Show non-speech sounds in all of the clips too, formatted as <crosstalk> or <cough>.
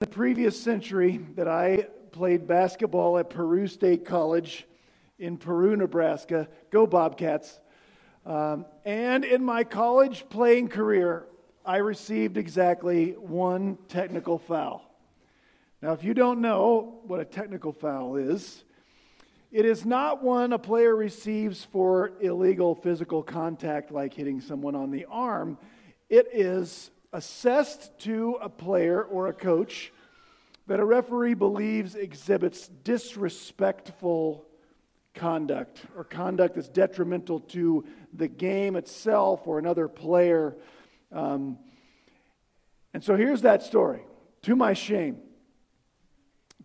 the previous century that I played basketball at Peru State College in Peru, Nebraska. Go Bobcats. Um, and in my college playing career, I received exactly one technical foul. Now, if you don't know what a technical foul is, it is not one a player receives for illegal physical contact, like hitting someone on the arm. It is assessed to a player or a coach that a referee believes exhibits disrespectful conduct or conduct that's detrimental to the game itself or another player. Um, and so here's that story. To my shame,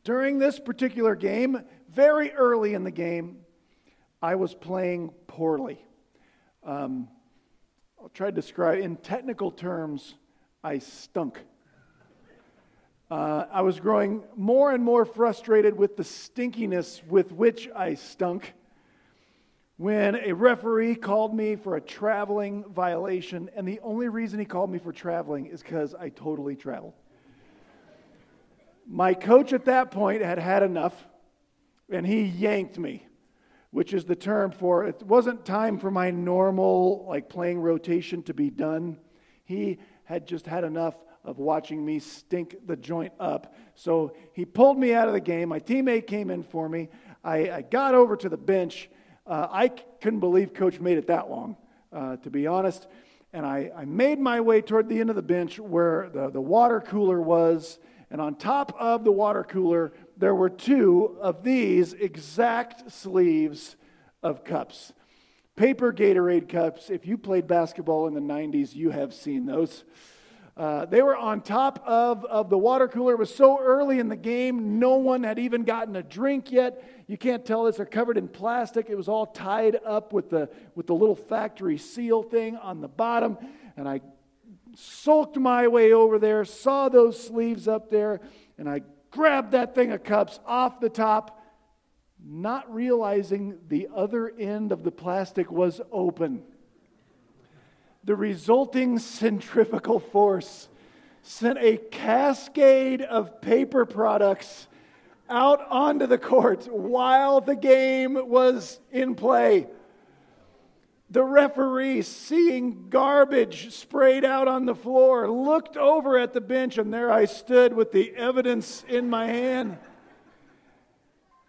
during this particular game, very early in the game, I was playing poorly. Um, I'll try to describe in technical terms, I stunk. Uh, I was growing more and more frustrated with the stinkiness with which I stunk when a referee called me for a traveling violation, and the only reason he called me for traveling is because I totally traveled. My coach at that point had had enough, and he yanked me, which is the term for it wasn't time for my normal, like playing rotation to be done. He had just had enough of watching me stink the joint up. So he pulled me out of the game. My teammate came in for me. I, I got over to the bench. Uh, I c- couldn't believe coach made it that long, uh, to be honest. And I, I made my way toward the end of the bench where the, the water cooler was. And on top of the water cooler, there were two of these exact sleeves of cups. Paper Gatorade cups. If you played basketball in the 90s, you have seen those. Uh, they were on top of, of the water cooler. It was so early in the game, no one had even gotten a drink yet. You can't tell this. They're covered in plastic. It was all tied up with the, with the little factory seal thing on the bottom. And I sulked my way over there, saw those sleeves up there, and I grabbed that thing of cups off the top, not realizing the other end of the plastic was open the resulting centrifugal force sent a cascade of paper products out onto the court while the game was in play. The referee, seeing garbage sprayed out on the floor, looked over at the bench, and there I stood with the evidence in my hand.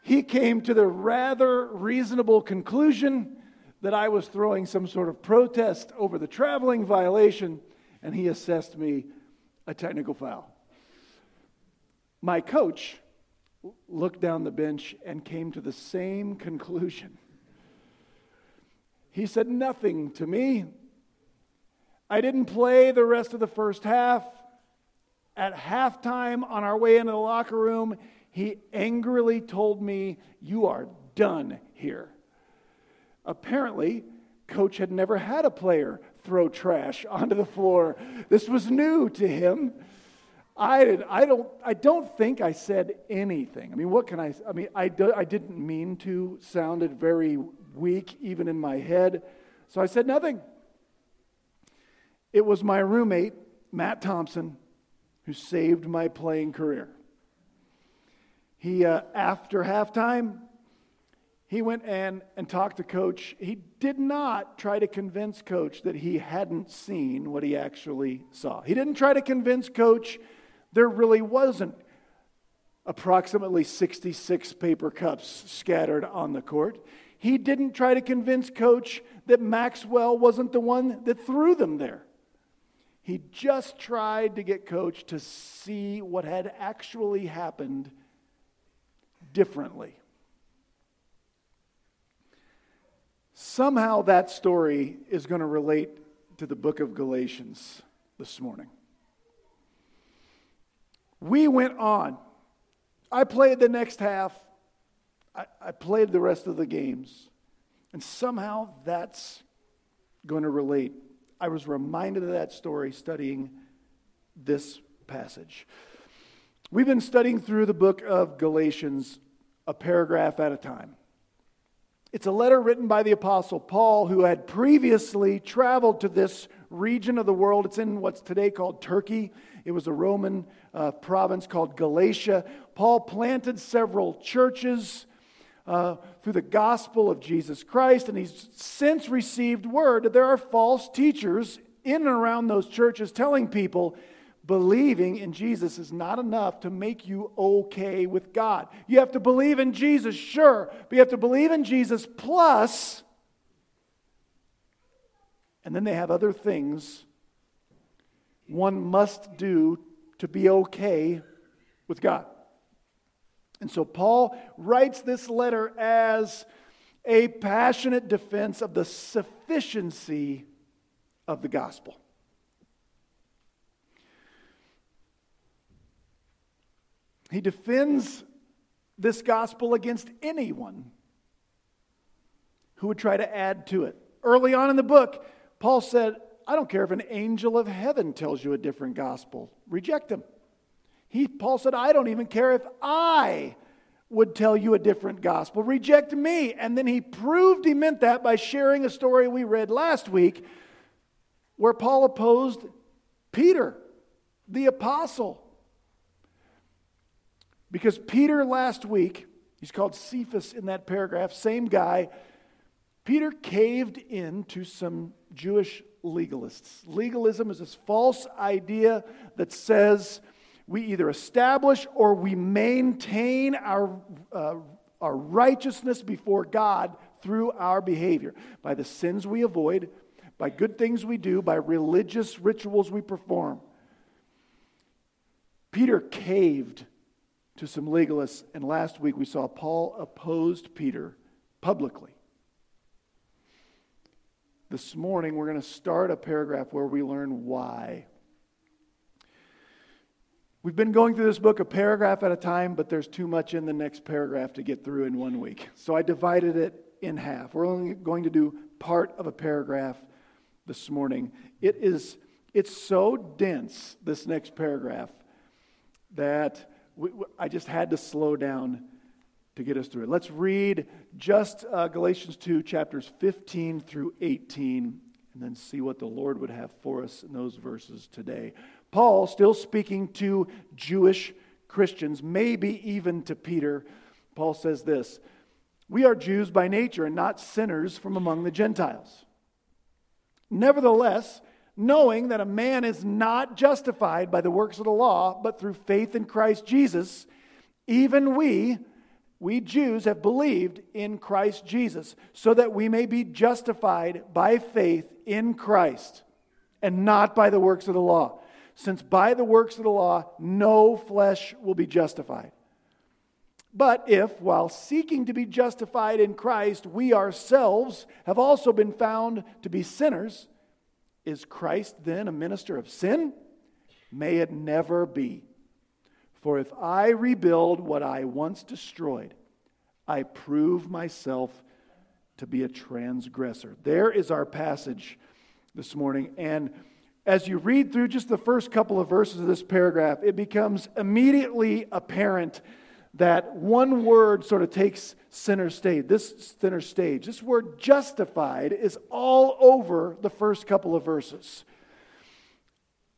He came to the rather reasonable conclusion that I was throwing some sort of protest over the traveling violation, and he assessed me a technical foul. My coach looked down the bench and came to the same conclusion. He said nothing to me. I didn't play the rest of the first half. At halftime, on our way into the locker room, he angrily told me, You are done here. Apparently, coach had never had a player throw trash <laughs> onto the floor. This was new to him. I, did, I, don't, I don't think I said anything. I mean, what can I I mean, I, do, I didn't mean to, sounded very weak even in my head. So I said nothing. It was my roommate, Matt Thompson, who saved my playing career. He, uh, after halftime, he went and, and talked to coach. He did not try to convince coach that he hadn't seen what he actually saw. He didn't try to convince coach there really wasn't approximately 66 paper cups scattered on the court. He didn't try to convince coach that Maxwell wasn't the one that threw them there. He just tried to get coach to see what had actually happened differently. Somehow that story is going to relate to the book of Galatians this morning. We went on. I played the next half. I, I, played the rest of the games. And somehow that's going to relate. I was reminded of that story studying this passage. We've been studying through the book of Galatians a paragraph at a time. It's a letter written by the Apostle Paul, who had previously traveled to this region of the world. It's in what's today called Turkey. It was a Roman uh, province called Galatia. Paul planted several churches uh, through the gospel of Jesus Christ, and he's since received word that there are false teachers in and around those churches telling people believing in Jesus is not enough to make you okay with God. You have to believe in Jesus, sure, but you have to believe in Jesus plus, and then they have other things one must do to be okay with God. And so Paul writes this letter as a passionate defense of the sufficiency of the gospel. He defends this gospel against anyone who would try to add to it. Early on in the book, Paul said, I don't care if an angel of heaven tells you a different gospel, reject him. He, Paul said, I don't even care if I would tell you a different gospel, reject me. And then he proved he meant that by sharing a story we read last week where Paul opposed Peter, the apostle. Because Peter last week, he's called Cephas in that paragraph, same guy, Peter caved in to some Jewish legalists. Legalism is this false idea that says we either establish or we maintain our, uh, our righteousness before God through our behavior by the sins we avoid, by good things we do, by religious rituals we perform. Peter caved to some legalists, and last week we saw Paul opposed Peter publicly. This morning we're going to start a paragraph where we learn why. We've been going through this book a paragraph at a time, but there's too much in the next paragraph to get through in one week. So I divided it in half. We're only going to do part of a paragraph this morning. It is it's so dense this next paragraph that we, I just had to slow down to get us through it. Let's read just uh, Galatians 2 chapters 15 through 18 and then see what the Lord would have for us in those verses today. Paul, still speaking to Jewish Christians, maybe even to Peter, Paul says this We are Jews by nature and not sinners from among the Gentiles. Nevertheless, knowing that a man is not justified by the works of the law, but through faith in Christ Jesus, even we, we Jews, have believed in Christ Jesus, so that we may be justified by faith in Christ and not by the works of the law since by the works of the law no flesh will be justified. But if, while seeking to be justified in Christ, we ourselves have also been found to be sinners, is Christ then a minister of sin? May it never be. For if I rebuild what I once destroyed, I prove myself to be a transgressor. There is our passage this morning. And as you read through just the first couple of verses of this paragraph, it becomes immediately apparent that one word sort of takes center stage. This center stage, this word justified is all over the first couple of verses.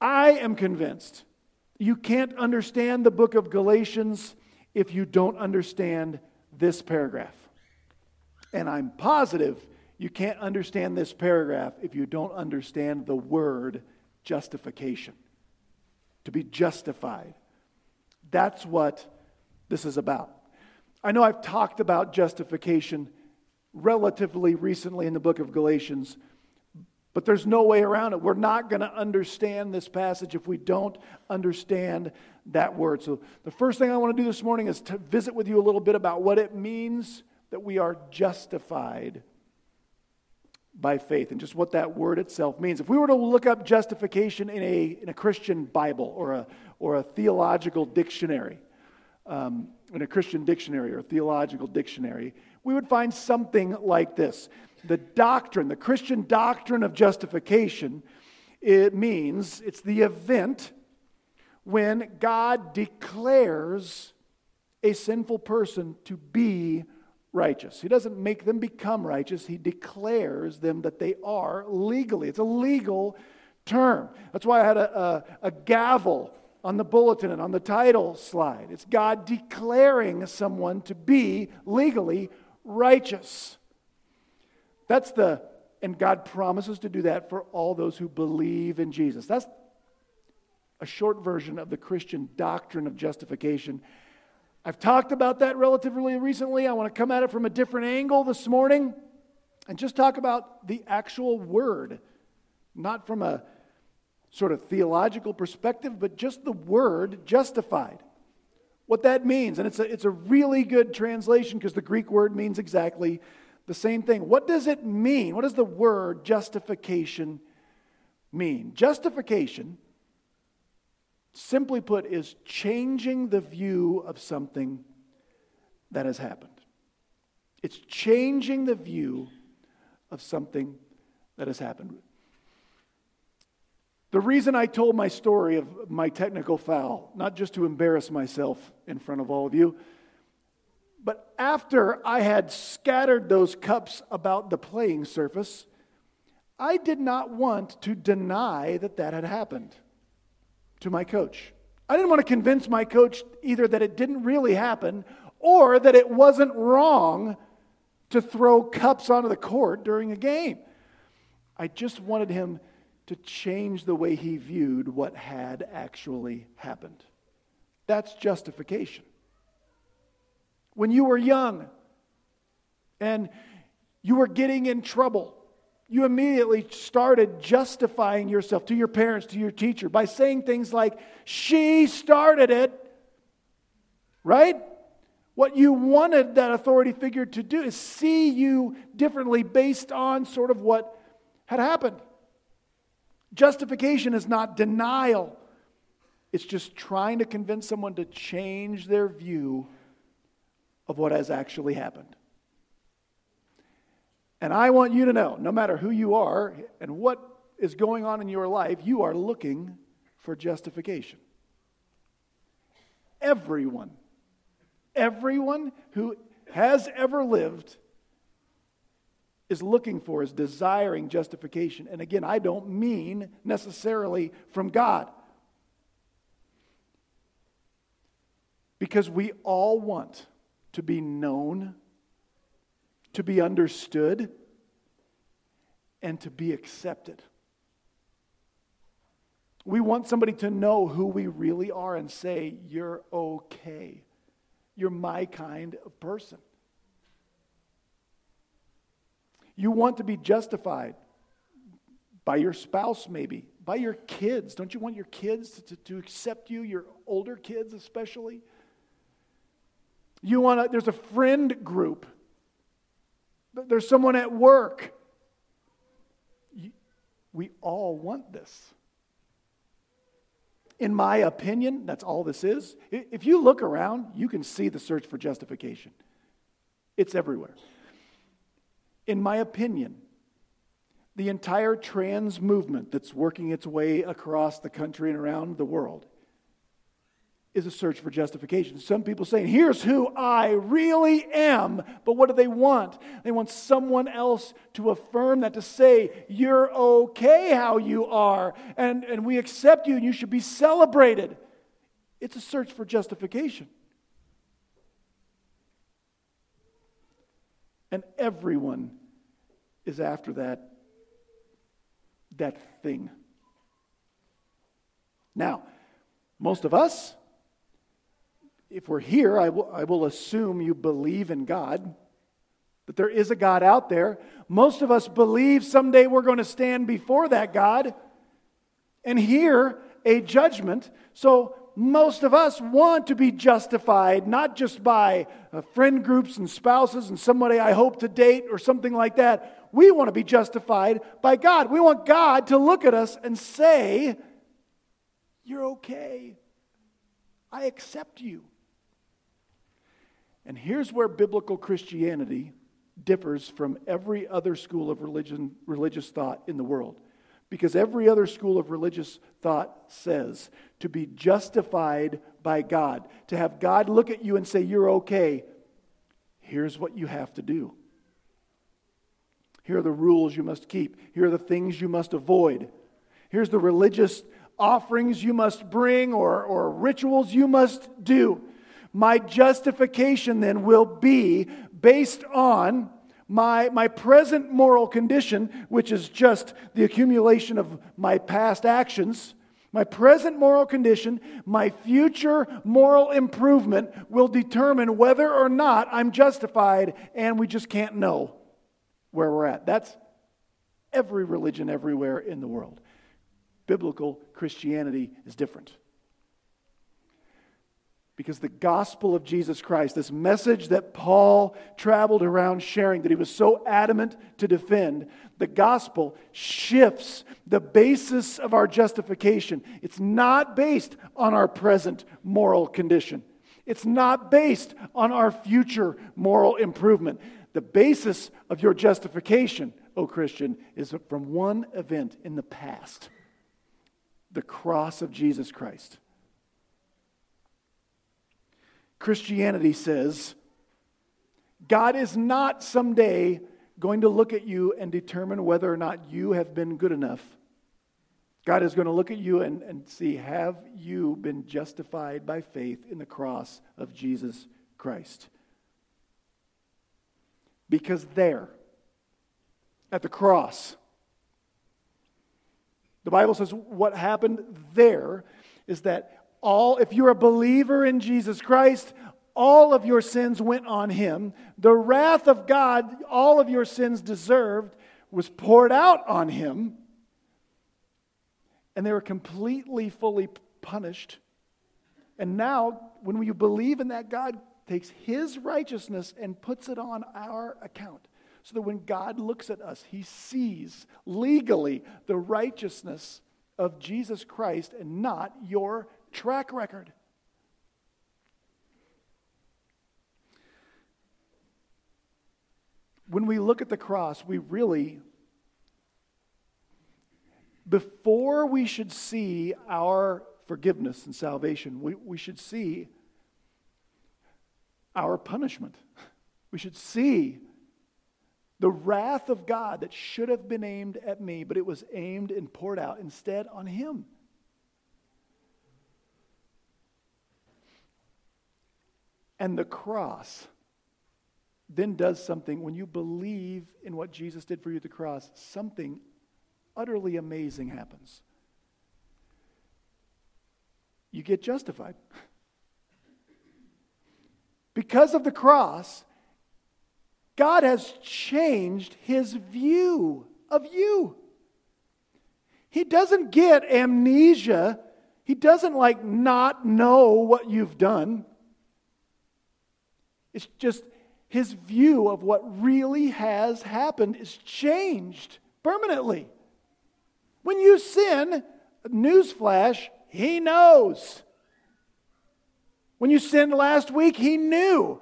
I am convinced you can't understand the book of Galatians if you don't understand this paragraph. And I'm positive you can't understand this paragraph if you don't understand the word justification, to be justified. That's what this is about. I know I've talked about justification relatively recently in the book of Galatians, but there's no way around it. We're not going to understand this passage if we don't understand that word. So, the first thing I want to do this morning is to visit with you a little bit about what it means that we are justified by faith and just what that word itself means. If we were to look up justification in a, in a Christian Bible or a, or a theological dictionary, um, in a Christian dictionary or theological dictionary, we would find something like this. The doctrine, the Christian doctrine of justification, it means it's the event when God declares a sinful person to be righteous. He doesn't make them become righteous, He declares them that they are legally. It's a legal term. That's why I had a, a, a gavel on the bulletin and on the title slide. It's God declaring someone to be legally righteous. That's the, and God promises to do that for all those who believe in Jesus. That's a short version of the Christian doctrine of justification. I've talked about that relatively recently. I want to come at it from a different angle this morning and just talk about the actual word, not from a sort of theological perspective, but just the word justified. What that means. And it's a, it's a really good translation because the Greek word means exactly the same thing. What does it mean? What does the word justification mean? Justification, simply put, is changing the view of something that has happened. It's changing the view of something that has happened. The reason I told my story of my technical foul, not just to embarrass myself in front of all of you, but after I had scattered those cups about the playing surface, I did not want to deny that that had happened to my coach. I didn't want to convince my coach either that it didn't really happen or that it wasn't wrong to throw cups onto the court during a game. I just wanted him to change the way he viewed what had actually happened. That's justification. When you were young and you were getting in trouble, you immediately started justifying yourself to your parents, to your teacher, by saying things like, She started it, right? What you wanted that authority figure to do is see you differently based on sort of what had happened. Justification is not denial, it's just trying to convince someone to change their view of what has actually happened. And I want you to know no matter who you are and what is going on in your life, you are looking for justification. Everyone, everyone who has ever lived is looking for, is desiring justification. And again, I don't mean necessarily from God. Because we all want to be known, to be understood, and to be accepted. We want somebody to know who we really are and say, You're okay. You're my kind of person. You want to be justified by your spouse, maybe, by your kids. Don't you want your kids to, to accept you, your older kids especially? You want to, there's a friend group, there's someone at work. We all want this. In my opinion, that's all this is. If you look around, you can see the search for justification. It's everywhere in my opinion, the entire trans movement that's working its way across the country and around the world is a search for justification. Some people saying, here's who I really am. But what do they want? They want someone else to affirm that, to say, you're okay how you are, and, and we accept you, and you should be celebrated. It's a search for justification. And everyone is after that, that thing. Now, most of us, if we're here, I will, I will assume you believe in God, that there is a God out there. Most of us believe someday we're going to stand before that God and hear a judgment. So most of us want to be justified, not just by uh, friend groups and spouses and somebody I hope to date or something like that. We want to be justified by God. We want God to look at us and say, You're okay. I accept you. And here's where biblical Christianity differs from every other school of religion, religious thought in the world. Because every other school of religious thought says to be justified by God, to have God look at you and say, You're okay, here's what you have to do. Here are the rules you must keep. Here are the things you must avoid. Here's the religious offerings you must bring or, or rituals you must do. My justification then will be based on my, my present moral condition, which is just the accumulation of my past actions. My present moral condition, my future moral improvement will determine whether or not I'm justified, and we just can't know where we're at. That's every religion everywhere in the world. Biblical Christianity is different. Because the gospel of Jesus Christ, this message that Paul traveled around sharing, that he was so adamant to defend, the gospel shifts the basis of our justification. It's not based on our present moral condition, it's not based on our future moral improvement. The basis of your justification, O Christian, is from one event in the past the cross of Jesus Christ. Christianity says God is not someday going to look at you and determine whether or not you have been good enough. God is going to look at you and, and see have you been justified by faith in the cross of Jesus Christ? Because there, at the cross, the Bible says what happened there is that all, if you're a believer in Jesus Christ, all of your sins went on him. The wrath of God, all of your sins deserved, was poured out on him. And they were completely, fully punished. And now, when you believe in that, God takes his righteousness and puts it on our account so that when God looks at us, he sees legally the righteousness of Jesus Christ and not your track record. When we look at the cross, we really, before we should see our forgiveness and salvation, we, we should see our punishment. We should see the wrath of God that should have been aimed at me, but it was aimed and poured out instead on him. And the cross then does something when you believe in what Jesus did for you at the cross, something utterly amazing happens. You get justified. <laughs> because of the cross, God has changed his view of you. He doesn't get amnesia. He doesn't like not know what you've done. It's just his view of what really has happened is changed permanently. When you sin, newsflash, he knows. When you sinned last week, he knew.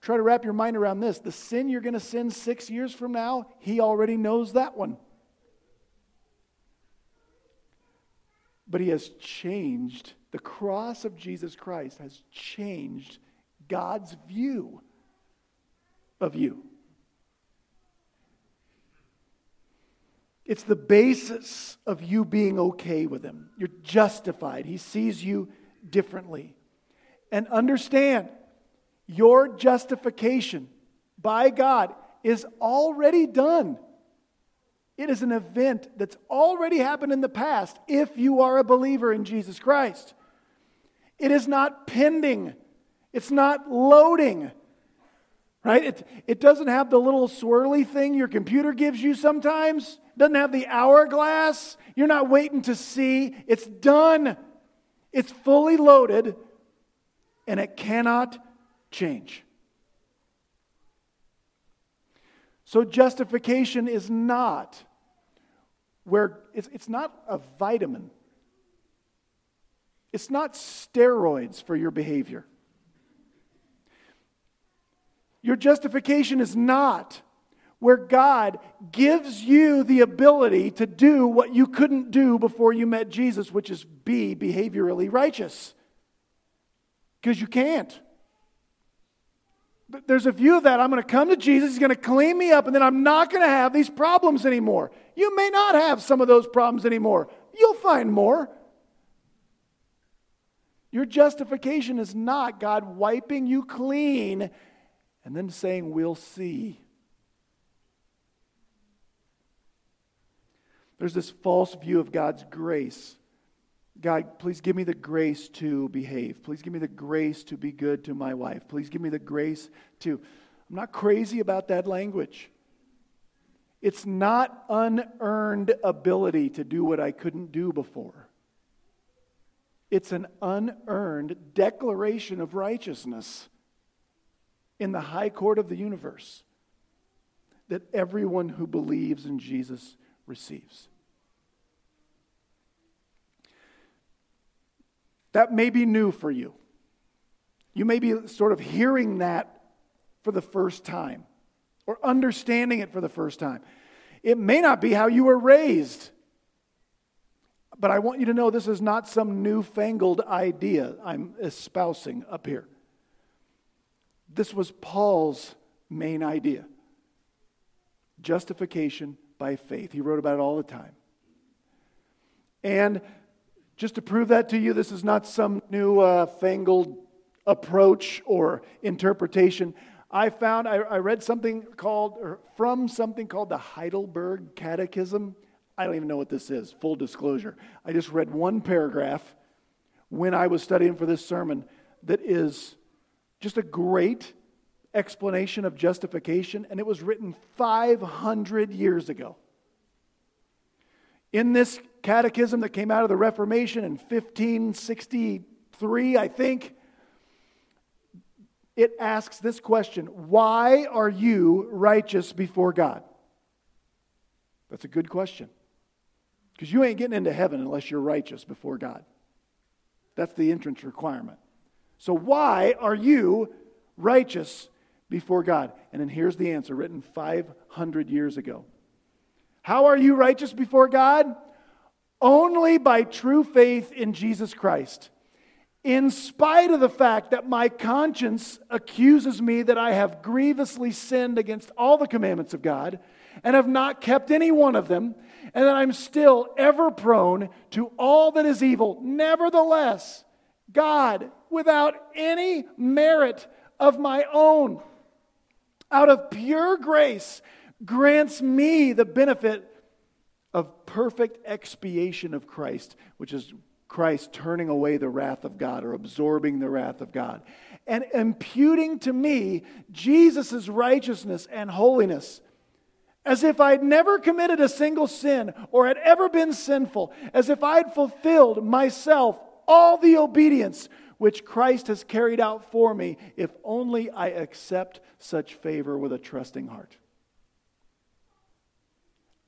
Try to wrap your mind around this. The sin you're going to sin six years from now, he already knows that one. But he has changed. The cross of Jesus Christ has changed God's view of you. It's the basis of you being okay with him. You're justified. He sees you differently. And understand, your justification by God is already done. It is an event that's already happened in the past if you are a believer in Jesus Christ. It is not pending, it's not loading. Right? It, it doesn't have the little swirly thing your computer gives you sometimes. It doesn't have the hourglass. You're not waiting to see. It's done. It's fully loaded and it cannot change. So, justification is not where it's, it's not a vitamin, it's not steroids for your behavior. Your justification is not where God gives you the ability to do what you couldn't do before you met Jesus, which is be behaviorally righteous. Because you can't. There's a view of that. I'm going to come to Jesus, He's going to clean me up, and then I'm not going to have these problems anymore. You may not have some of those problems anymore. You'll find more. Your justification is not God wiping you clean and then saying, We'll see. There's this false view of God's grace. God, please give me the grace to behave. Please give me the grace to be good to my wife. Please give me the grace to. I'm not crazy about that language. It's not unearned ability to do what I couldn't do before. It's an unearned declaration of righteousness in the high court of the universe that everyone who believes in Jesus receives. That may be new for you. You may be sort of hearing that for the first time or understanding it for the first time. It may not be how you were raised. But I want you to know this is not some newfangled idea I'm espousing up here. This was Paul's main idea justification by faith. He wrote about it all the time. And just to prove that to you, this is not some new uh, fangled approach or interpretation. I found, I, I read something called, or from something called the Heidelberg Catechism. I don't even know what this is, full disclosure. I just read one paragraph when I was studying for this sermon that is just a great explanation of justification, and it was written 500 years ago. In this catechism that came out of the Reformation in 1563, I think, it asks this question Why are you righteous before God? That's a good question. Because you ain't getting into heaven unless you're righteous before God. That's the entrance requirement. So, why are you righteous before God? And then here's the answer written 500 years ago. How are you righteous before God? Only by true faith in Jesus Christ. In spite of the fact that my conscience accuses me that I have grievously sinned against all the commandments of God and have not kept any one of them, and that I'm still ever prone to all that is evil. Nevertheless, God, without any merit of my own, out of pure grace, grants me the benefit of perfect expiation of Christ, which is Christ turning away the wrath of God or absorbing the wrath of God, and imputing to me Jesus' righteousness and holiness as if I'd never committed a single sin or had ever been sinful, as if I'd fulfilled myself all the obedience which Christ has carried out for me, if only I accept such favor with a trusting heart.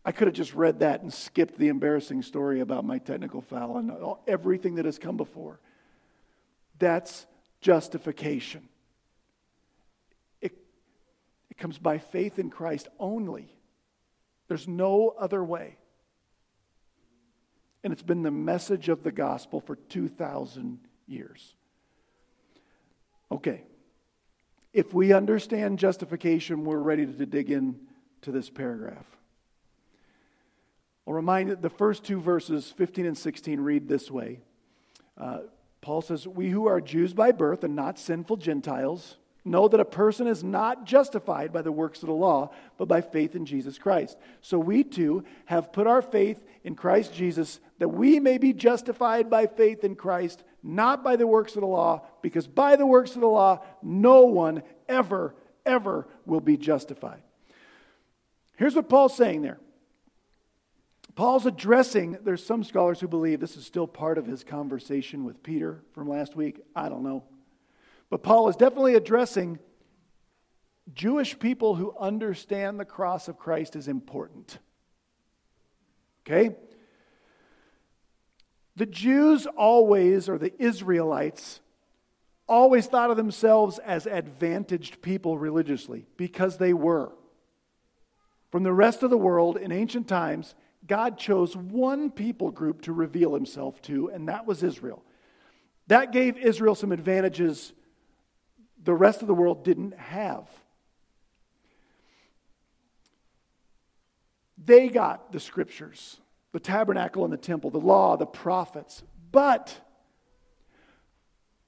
I could have just read that and skipped the embarrassing story about my technical foul and everything that has come before. That's justification. It, it comes by faith in Christ only. There's no other way. And it's been the message of the gospel for 2,000 years. Okay. If we understand justification, we're ready to dig in to this paragraph. I'll remind the first two verses, 15 and 16, read this way. Uh, Paul says, We who are Jews by birth and not sinful Gentiles know that a person is not justified by the works of the law, but by faith in Jesus Christ. So we too have put our faith in Christ Jesus that we may be justified by faith in Christ, not by the works of the law, because by the works of the law, no one ever, ever will be justified. Here's what Paul's saying there. Paul's addressing, there's some scholars who believe this is still part of his conversation with Peter from last week. I don't know. But Paul is definitely addressing Jewish people who understand the cross of Christ is important. Okay? The Jews always, or the Israelites, always thought of themselves as advantaged people religiously because they were. From the rest of the world in ancient times, God chose one people group to reveal himself to, and that was Israel. That gave Israel some advantages the rest of the world didn't have. They got the scriptures. the tabernacle and the temple, the law, the prophets. But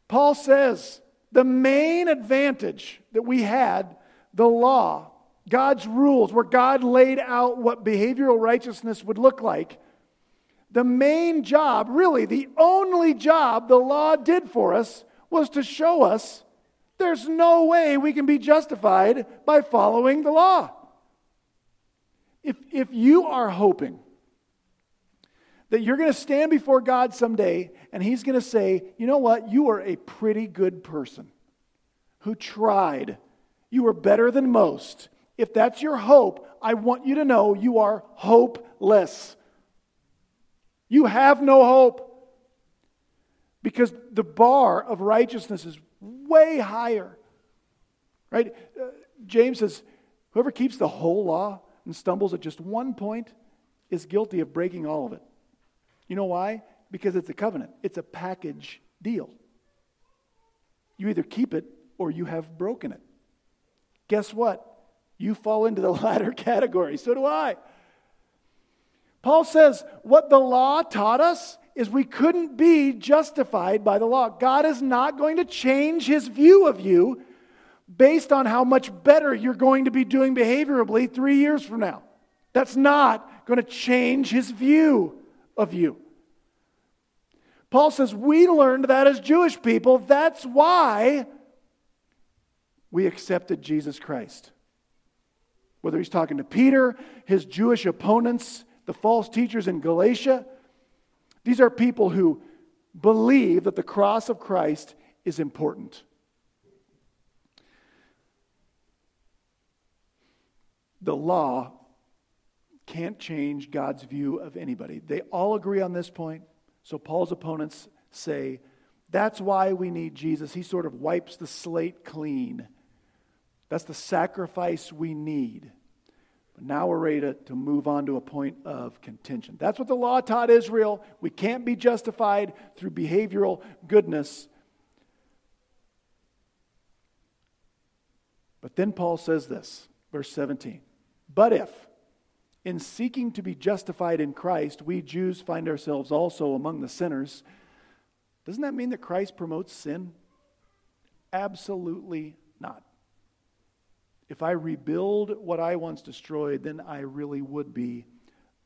Paul says the main advantage that we had, the law, God's rules, where God laid out what behavioral righteousness would look like, the main job, really the only job the law did for us, was to show us there's no way we can be justified by following the law. If, if you are hoping that you're going to stand before God someday and He's going to say, you know what, you are a pretty good person who tried, you were better than most. If that's your hope, I want you to know you are hopeless. You have no hope because the bar of righteousness is way higher. Right? Uh, James says, whoever keeps the whole law and stumbles at just one point is guilty of breaking all of it. You know why? Because it's a covenant, it's a package deal. You either keep it or you have broken it. Guess what? You fall into the <laughs> latter category. So do I. Paul says what the law taught us is we couldn't be justified by the law. God is not going to change his view of you based on how much better you're going to be doing behaviorally three years from now. That's not going to change his view of you. Paul says we learned that as Jewish people. That's why we accepted Jesus Christ. Whether he's talking to Peter, his Jewish opponents, the false teachers in Galatia, these are people who believe that the cross of Christ is important. The law can't change God's view of anybody. They all agree on this point. So Paul's opponents say that's why we need Jesus. He sort of wipes the slate clean. That's the sacrifice we need. But now we're ready to, to move on to a point of contention. That's what the law taught Israel. We can't be justified through behavioral goodness. But then Paul says this, verse 17. But if, in seeking to be justified in Christ, we Jews find ourselves also among the sinners, doesn't that mean that Christ promotes sin? Absolutely not. If I rebuild what I once destroyed, then I really would be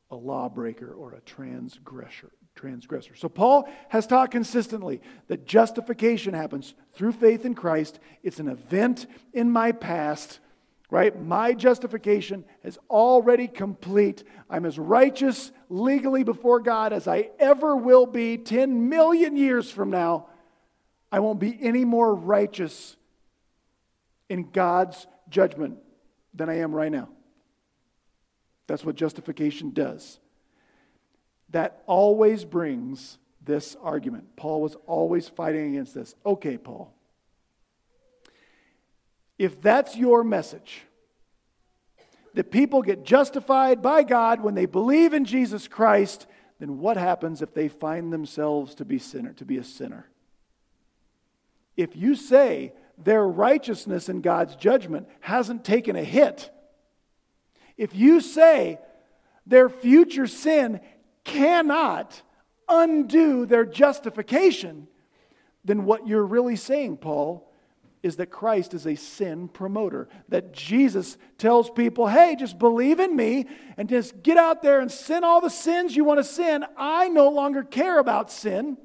a lawbreaker or a transgressor. Transgressor. So Paul has taught consistently that justification happens through faith in Christ. It's an event in my past, right? My justification is already complete. I'm as righteous legally before God as I ever will be 10 million years from now. I won't be any more righteous in God's judgment than I am right now. That's what justification does. That always brings this argument. Paul was always fighting against this. Okay, Paul. If that's your message, that people get justified by God when they believe in Jesus Christ, then what happens if they find themselves to be sinner, to be a sinner? If you say their righteousness in God's judgment hasn't taken a hit. If you say their future sin cannot undo their justification, then what you're really saying, Paul, is that Christ is a sin promoter. That Jesus tells people, hey, just believe in me and just get out there and sin all the sins you want to sin. I no longer care about sin.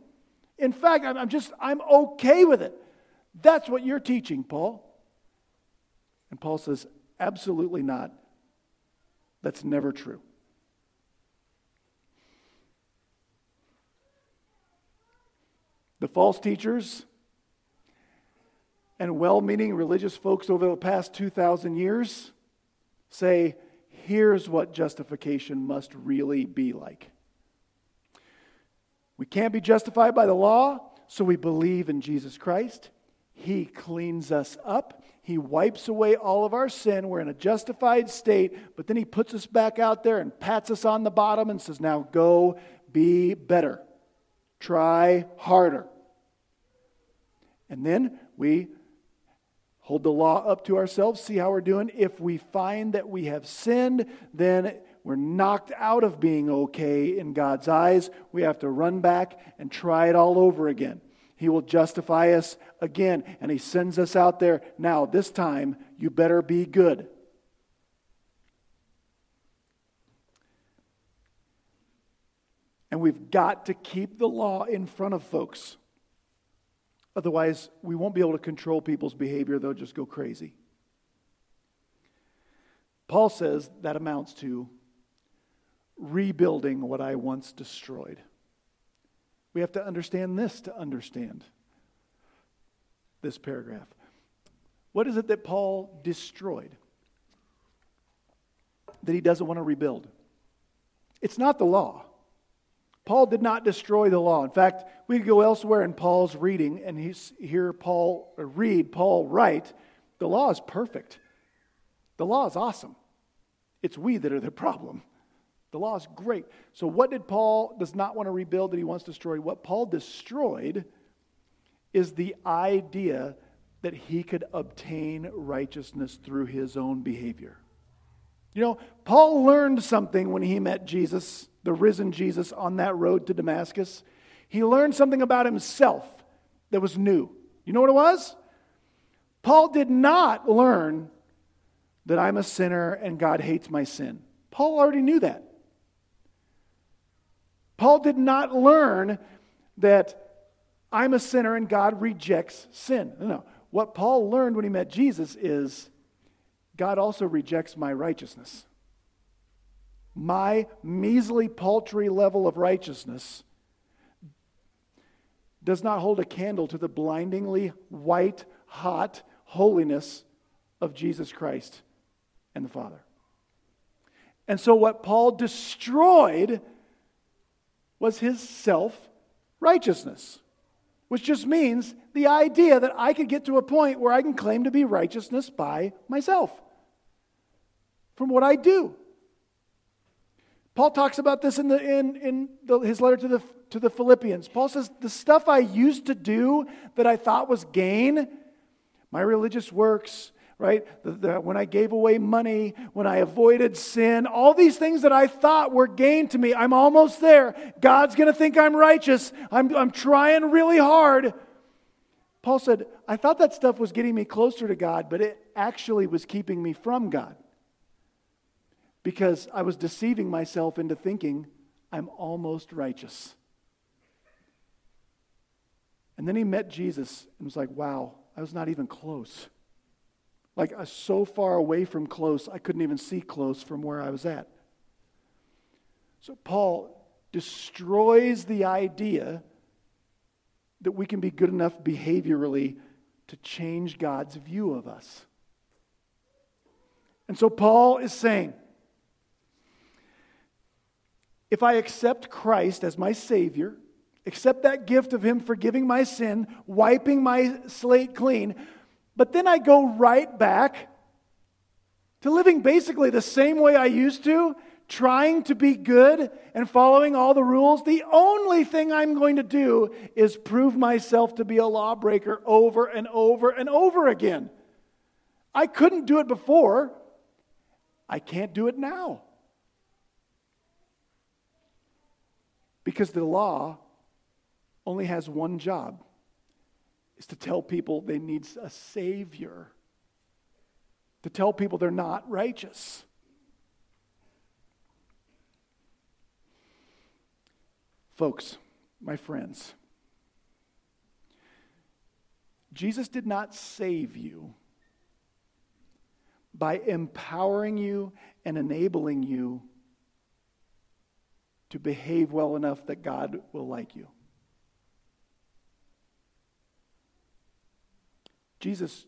In fact, I'm just, I'm okay with it. That's what you're teaching, Paul. And Paul says, absolutely not. That's never true. The false teachers and well meaning religious folks over the past 2,000 years say, here's what justification must really be like. We can't be justified by the law, so we believe in Jesus Christ. He cleans us up. He wipes away all of our sin. We're in a justified state, but then He puts us back out there and pats us on the bottom and says, Now go be better. Try harder. And then we hold the law up to ourselves, see how we're doing. If we find that we have sinned, then we're knocked out of being okay in God's eyes. We have to run back and try it all over again. He will justify us again, and He sends us out there. Now, this time, you better be good. And we've got to keep the law in front of folks. Otherwise, we won't be able to control people's behavior, they'll just go crazy. Paul says that amounts to rebuilding what I once destroyed. We have to understand this to understand this paragraph. What is it that Paul destroyed that he doesn't want to rebuild? It's not the law. Paul did not destroy the law. In fact, we go elsewhere in Paul's reading and hear Paul read, Paul write, the law is perfect. The law is awesome. It's we that are the problem. The law is great. So, what did Paul does not want to rebuild that he wants to destroy? What Paul destroyed is the idea that he could obtain righteousness through his own behavior. You know, Paul learned something when he met Jesus the risen Jesus on that road to Damascus, he learned something about himself that was new. You know what it was? Paul did not learn that I'm a sinner and God hates my sin. Paul already knew that. Paul did not learn that I'm a sinner and God rejects sin. No, no. What Paul learned when he met Jesus is God also rejects my righteousness my measly, paltry level of righteousness does not hold a candle to the blindingly white, hot holiness of Jesus Christ and the Father. And so, what Paul destroyed was his self righteousness, which just means the idea that I could get to a point where I can claim to be righteousness by myself from what I do. Paul talks about this in, the, in, in the, his letter to the, to the Philippians. Paul says, The stuff I used to do that I thought was gain, my religious works, right? The, the, when I gave away money, when I avoided sin, all these things that I thought were gain to me, I'm almost there. God's going to think I'm righteous. I'm, I'm trying really hard. Paul said, I thought that stuff was getting me closer to God, but it actually was keeping me from God because I was deceiving myself into thinking I'm almost righteous. And then he met Jesus and was like, wow, I was not even close. Like, was so far away from close, I couldn't even see close from where I was at. So, Paul destroys the idea that we can be good enough behaviorally to change God's view of us. And so, Paul is saying, if I accept Christ as my Savior, accept that gift of Him forgiving my sin, wiping my slate clean, but then I go right back to living basically the same way I used to, trying to be good and following all the rules, the only thing I'm going to do is prove myself to be a lawbreaker over and over and over again. I couldn't do it before. I can't do it now. Because the law only has one job is to tell people they need a savior. To tell people they're not righteous. Folks, my friends, Jesus did not save you by empowering you and enabling you to behave well enough that God will like you. Jesus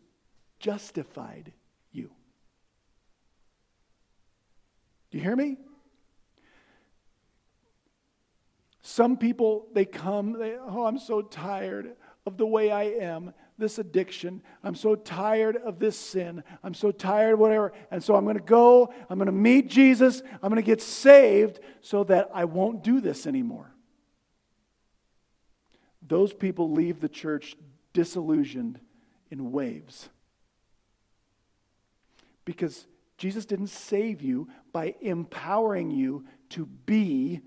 justified you. Do you hear me? Some people, they come, they, oh, I'm so tired of the way I am this addiction. I'm so tired of this sin. I'm so tired whatever. And so I'm going to go, I'm going to meet Jesus, I'm going to get saved so that I won't do this anymore. Those people leave the church disillusioned in waves. Because Jesus didn't save you by empowering you to be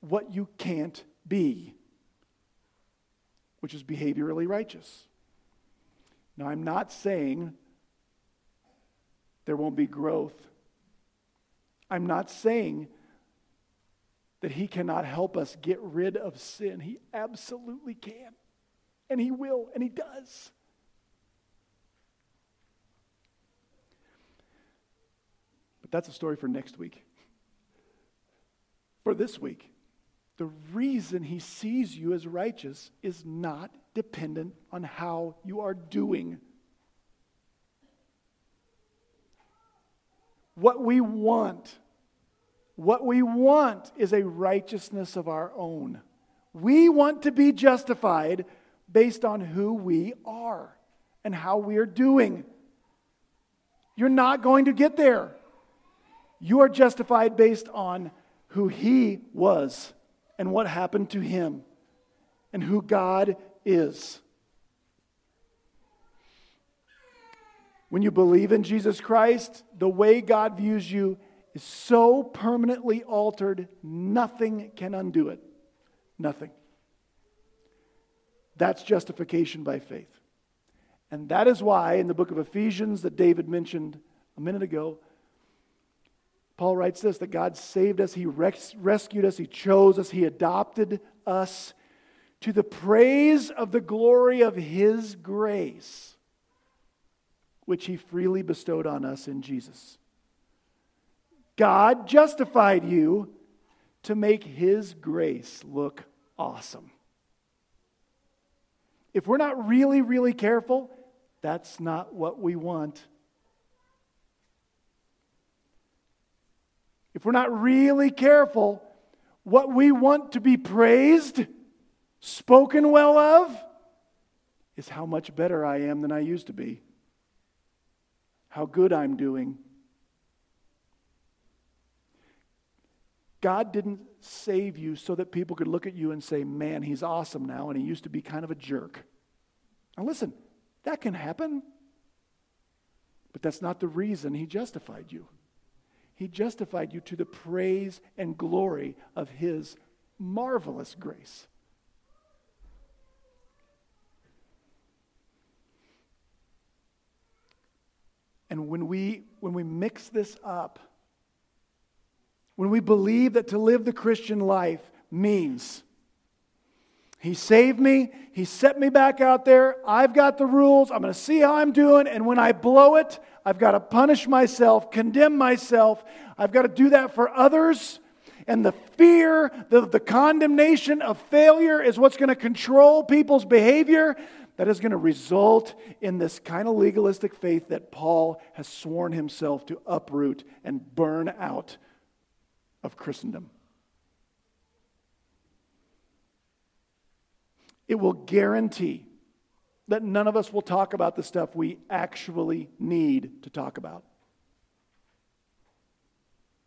what you can't be, which is behaviorally righteous. Now, I'm not saying there won't be growth. I'm not saying that He cannot help us get rid of sin. He absolutely can. And He will, and He does. That's a story for next week. For this week, the reason He sees you as righteous is not dependent on how you are doing. What we want what we want is a righteousness of our own. We want to be justified based on who we are and how we are doing. You're not going to get there. You are justified based on who He was and what happened to Him and who God is. When you believe in Jesus Christ, the way God views you is so permanently altered, nothing can undo it. Nothing. That's justification by faith. And that is why, in the book of Ephesians that David mentioned a minute ago, Paul writes this that God saved us, He res- rescued us, He chose us, He adopted us to the praise of the glory of His grace, which He freely bestowed on us in Jesus. God justified you to make His grace look awesome. If we're not really, really careful, that's not what we want. If we're not really careful, what we want to be praised, spoken well of, is how much better I am than I used to be, how good I'm doing. God didn't save you so that people could look at you and say, man, he's awesome now, and he used to be kind of a jerk. Now, listen, that can happen, but that's not the reason he justified you. He justified you to the praise and glory of his marvelous grace. And when we, when we mix this up, when we believe that to live the Christian life means He saved me, He set me back out there, I've got the rules, I'm going to see how I'm doing, and when I blow it, I've got to punish myself, condemn myself, I've got to do that for others. And the fear, the, the condemnation of failure is what's going to control people's behavior that is going to result in this kind of legalistic faith that Paul has sworn himself to uproot and burn out of Christendom. It will guarantee that none of us will talk about the stuff we actually need to talk about.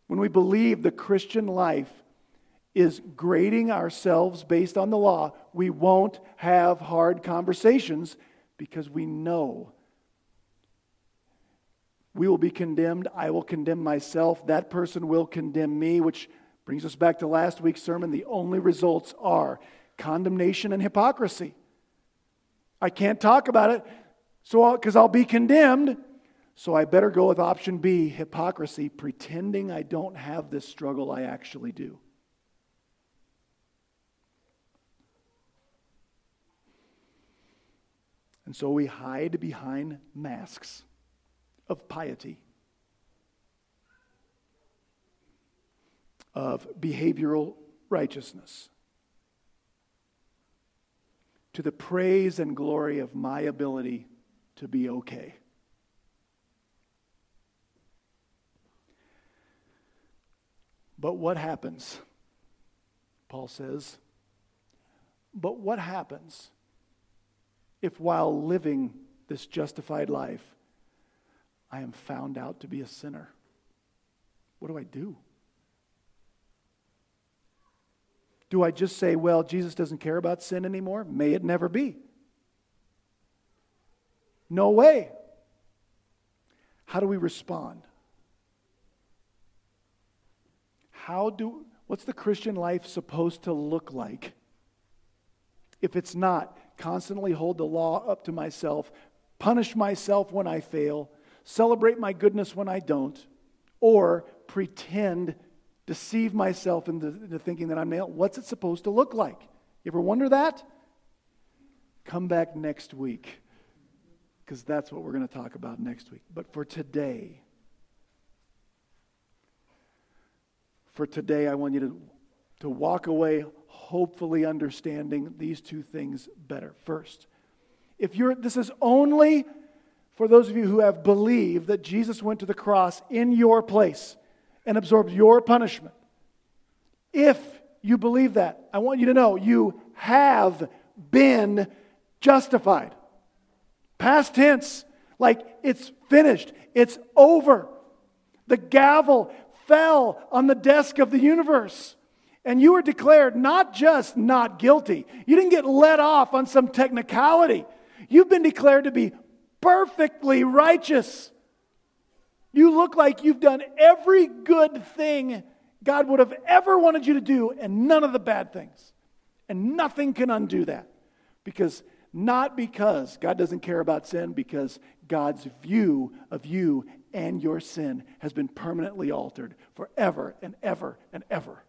When we believe the Christian life is grading ourselves based on the law, we won't have hard conversations because we know we will be condemned. I will condemn myself. That person will condemn me, which brings us back to last week's sermon. The only results are condemnation and hypocrisy. I can't talk about it so because I'll, I'll be condemned. So I better go with option B, hypocrisy, pretending I don't have this struggle I actually do. And so we hide behind masks of piety, of behavioral righteousness, to the praise and glory of my ability to be okay. But what happens? Paul says, but what happens if while living this justified life, I am found out to be a sinner. What do I do? Do I just say, well, Jesus doesn't care about sin anymore? May it never be. No way. How do we respond? How do what's the Christian life supposed to look like? If it's not constantly hold the law up to myself, punish myself when I fail, celebrate my goodness when I don't, or pretend deceive myself into, into thinking that I'm nailed. What's it supposed to look like? You ever wonder that? Come back next week because that's what we're going to talk about next week. But for today, for today, I want you to, to walk away hopefully understanding these two things better. First, if you're, this is only for those of you who have believed that Jesus went to the cross in your place and absorbed your punishment. If you believe that, I want you to know you have been justified. Past tense, like it's finished, it's over. The gavel fell on the desk of the universe. And you were declared not just not guilty, you didn't get let off on some technicality. You've been declared to be perfectly righteous. You look like you've done every good thing God would have ever wanted you to do, and none of the bad things. And nothing can undo that. Because, not because God doesn't care about sin, because God's view of you and your sin has been permanently altered forever and ever and ever.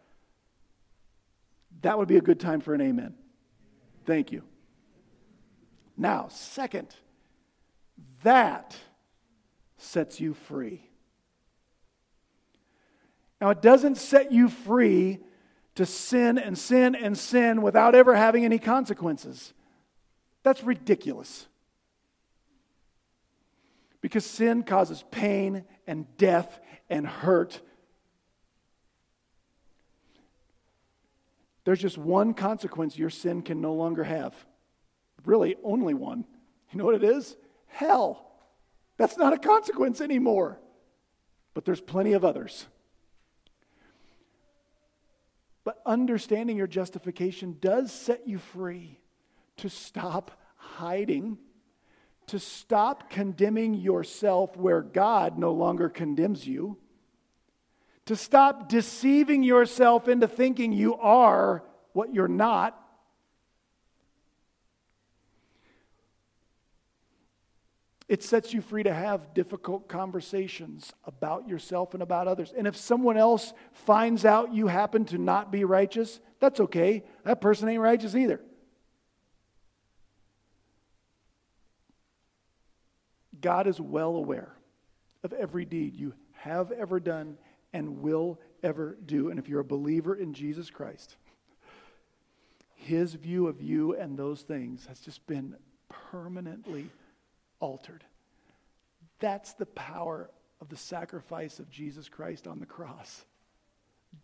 That would be a good time for an amen. Thank you. Now, second, that sets you free. Now, it doesn't set you free to sin and sin and sin without ever having any consequences. That's ridiculous. Because sin causes pain and death and hurt. There's just one consequence your sin can no longer have. Really, only one. You know what it is? Hell. That's not a consequence anymore. But there's plenty of others. But understanding your justification does set you free to stop hiding to stop condemning yourself where God no longer condemns you, to stop deceiving yourself into thinking you are what you're not. It sets you free to have difficult conversations about yourself and about others. And if someone else finds out you happen to not be righteous, that's okay. That person ain't righteous either. God is well aware of every deed you have ever done and will ever do. And if you're a believer in Jesus Christ, his view of you and those things has just been permanently altered. That's the power of the sacrifice of Jesus Christ on the cross.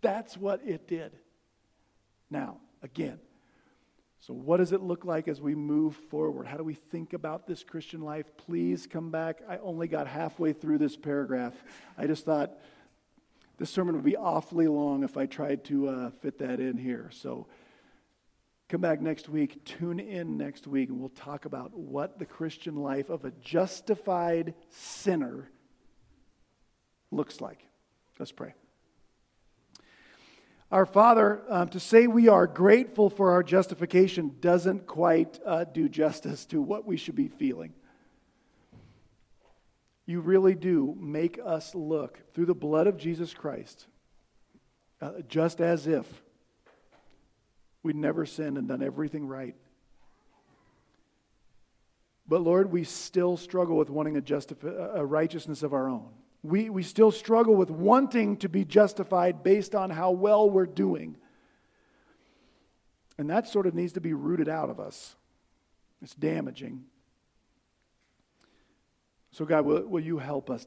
That's what it did. Now, again, so, what does it look like as we move forward? How do we think about this Christian life? Please come back. I only got halfway through this paragraph. I just thought this sermon would be awfully long if I tried to uh, fit that in here. So, come back next week. Tune in next week, and we'll talk about what the Christian life of a justified sinner looks like. Let's pray. Our Father, um, to say we are grateful for our justification doesn't quite uh, do justice to what we should be feeling. You really do make us look through the blood of Jesus Christ, uh, just as if we'd never sinned and done everything right. But Lord, we still struggle with wanting a, justifi- a righteousness of our own. We, we still struggle with wanting to be justified based on how well we're doing. And that sort of needs to be rooted out of us. It's damaging. So, God, will, will you help us